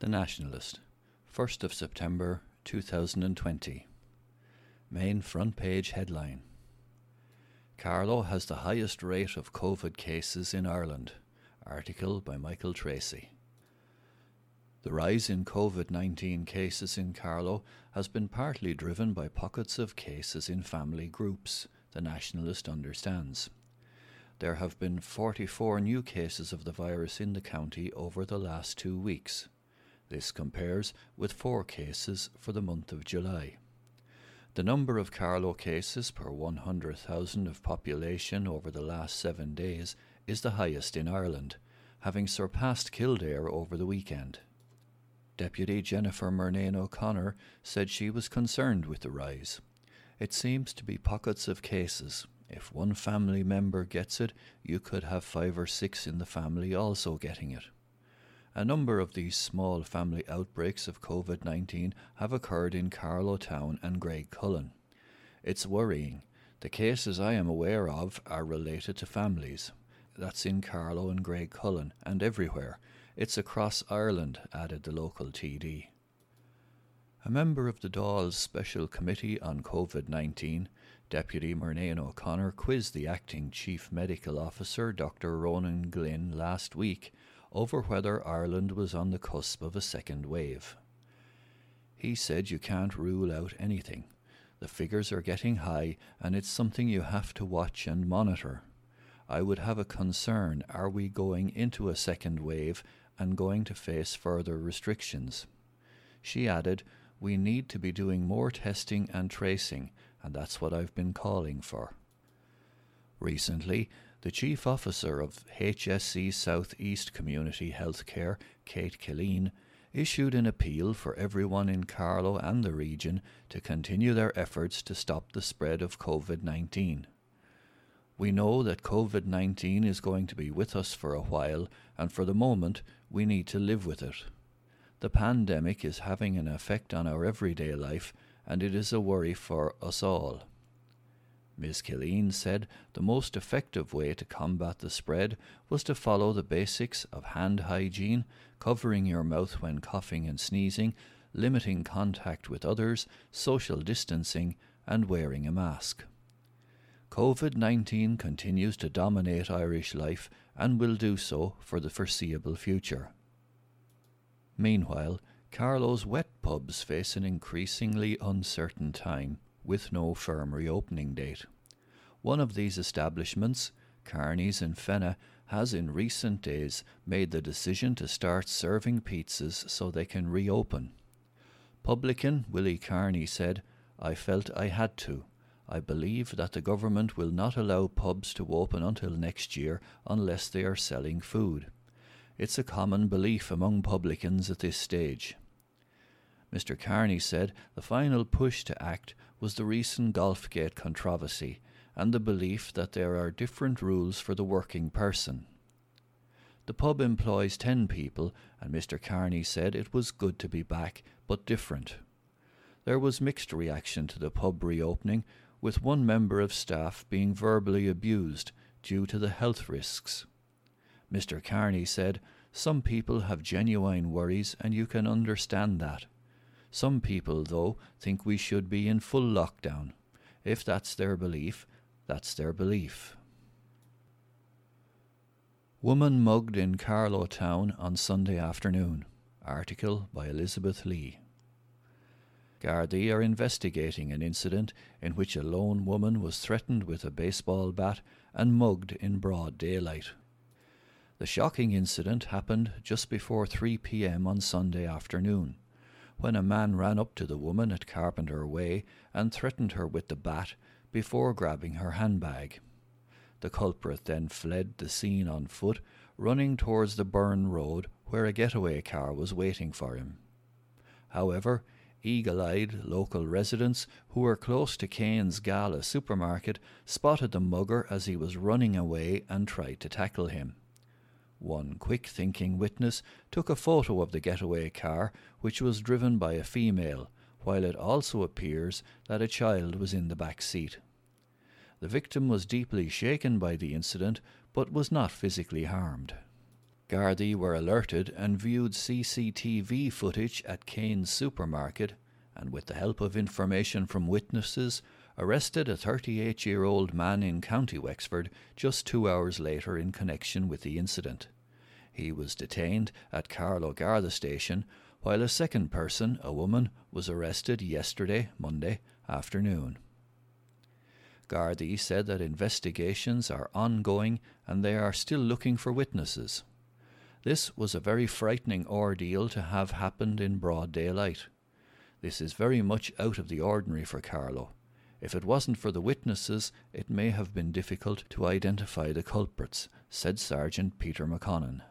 The Nationalist, 1st of September 2020. Main front page headline Carlow has the highest rate of COVID cases in Ireland. Article by Michael Tracy. The rise in COVID 19 cases in Carlow has been partly driven by pockets of cases in family groups, the Nationalist understands. There have been 44 new cases of the virus in the county over the last two weeks. This compares with four cases for the month of July. The number of Carlow cases per 100,000 of population over the last seven days is the highest in Ireland, having surpassed Kildare over the weekend. Deputy Jennifer Murnane O'Connor said she was concerned with the rise. It seems to be pockets of cases. If one family member gets it, you could have five or six in the family also getting it. A number of these small family outbreaks of COVID 19 have occurred in Carlow Town and Cullen. It's worrying. The cases I am aware of are related to families. That's in Carlow and Graiguecullen and everywhere. It's across Ireland, added the local TD. A member of the Dáil's Special Committee on COVID 19, Deputy Murnane O'Connor, quizzed the acting Chief Medical Officer, Dr. Ronan Glynn, last week over whether Ireland was on the cusp of a second wave. He said you can't rule out anything. The figures are getting high, and it's something you have to watch and monitor. I would have a concern are we going into a second wave and going to face further restrictions? She added, We need to be doing more testing and tracing, and that's what I've been calling for. Recently, the Chief Officer of HSE South East Community Healthcare, Kate Killeen, issued an appeal for everyone in Carlow and the region to continue their efforts to stop the spread of COVID 19. We know that COVID 19 is going to be with us for a while, and for the moment, we need to live with it. The pandemic is having an effect on our everyday life, and it is a worry for us all. Ms. Killeen said the most effective way to combat the spread was to follow the basics of hand hygiene, covering your mouth when coughing and sneezing, limiting contact with others, social distancing, and wearing a mask. COVID 19 continues to dominate Irish life and will do so for the foreseeable future. Meanwhile, Carlow's wet pubs face an increasingly uncertain time with no firm reopening date. One of these establishments, Carney's in Fenagh, has in recent days made the decision to start serving pizzas so they can reopen. Publican Willie Carney said, I felt I had to. I believe that the government will not allow pubs to open until next year unless they are selling food. It's a common belief among publicans at this stage. Mr. Carney said the final push to act was the recent Golfgate controversy and the belief that there are different rules for the working person. The pub employs 10 people, and Mr. Carney said it was good to be back, but different. There was mixed reaction to the pub reopening, with one member of staff being verbally abused due to the health risks. Mr. Carney said, Some people have genuine worries, and you can understand that. Some people, though, think we should be in full lockdown. If that's their belief, that's their belief. Woman mugged in Carlow Town on Sunday afternoon. Article by Elizabeth Lee. Gardaí are investigating an incident in which a lone woman was threatened with a baseball bat and mugged in broad daylight. The shocking incident happened just before 3 p.m. on Sunday afternoon, when a man ran up to the woman at Carpenter Way and threatened her with the bat before grabbing her handbag. The culprit then fled the scene on foot, running towards the Burrin Road where a getaway car was waiting for him. However, eagle eyed local residents who were close to Kane's Gala supermarket spotted the mugger as he was running away and tried to tackle him. One quick thinking witness took a photo of the getaway car, which was driven by a female, while it also appears that a child was in the back seat. The victim was deeply shaken by the incident but was not physically harmed. Gardaí were alerted and viewed CCTV footage at Kane's supermarket and, with the help of information from witnesses, arrested a 38 year old man in County Wexford just two hours later in connection with the incident. He was detained at Carlow Garda station, while a second person, a woman, was arrested yesterday, Monday, afternoon. Gardaí said that investigations are ongoing and they are still looking for witnesses. This was a very frightening ordeal to have happened in broad daylight. This is very much out of the ordinary for Carlow. If it wasn't for the witnesses, it may have been difficult to identify the culprits, said Sergeant Peter McConnon.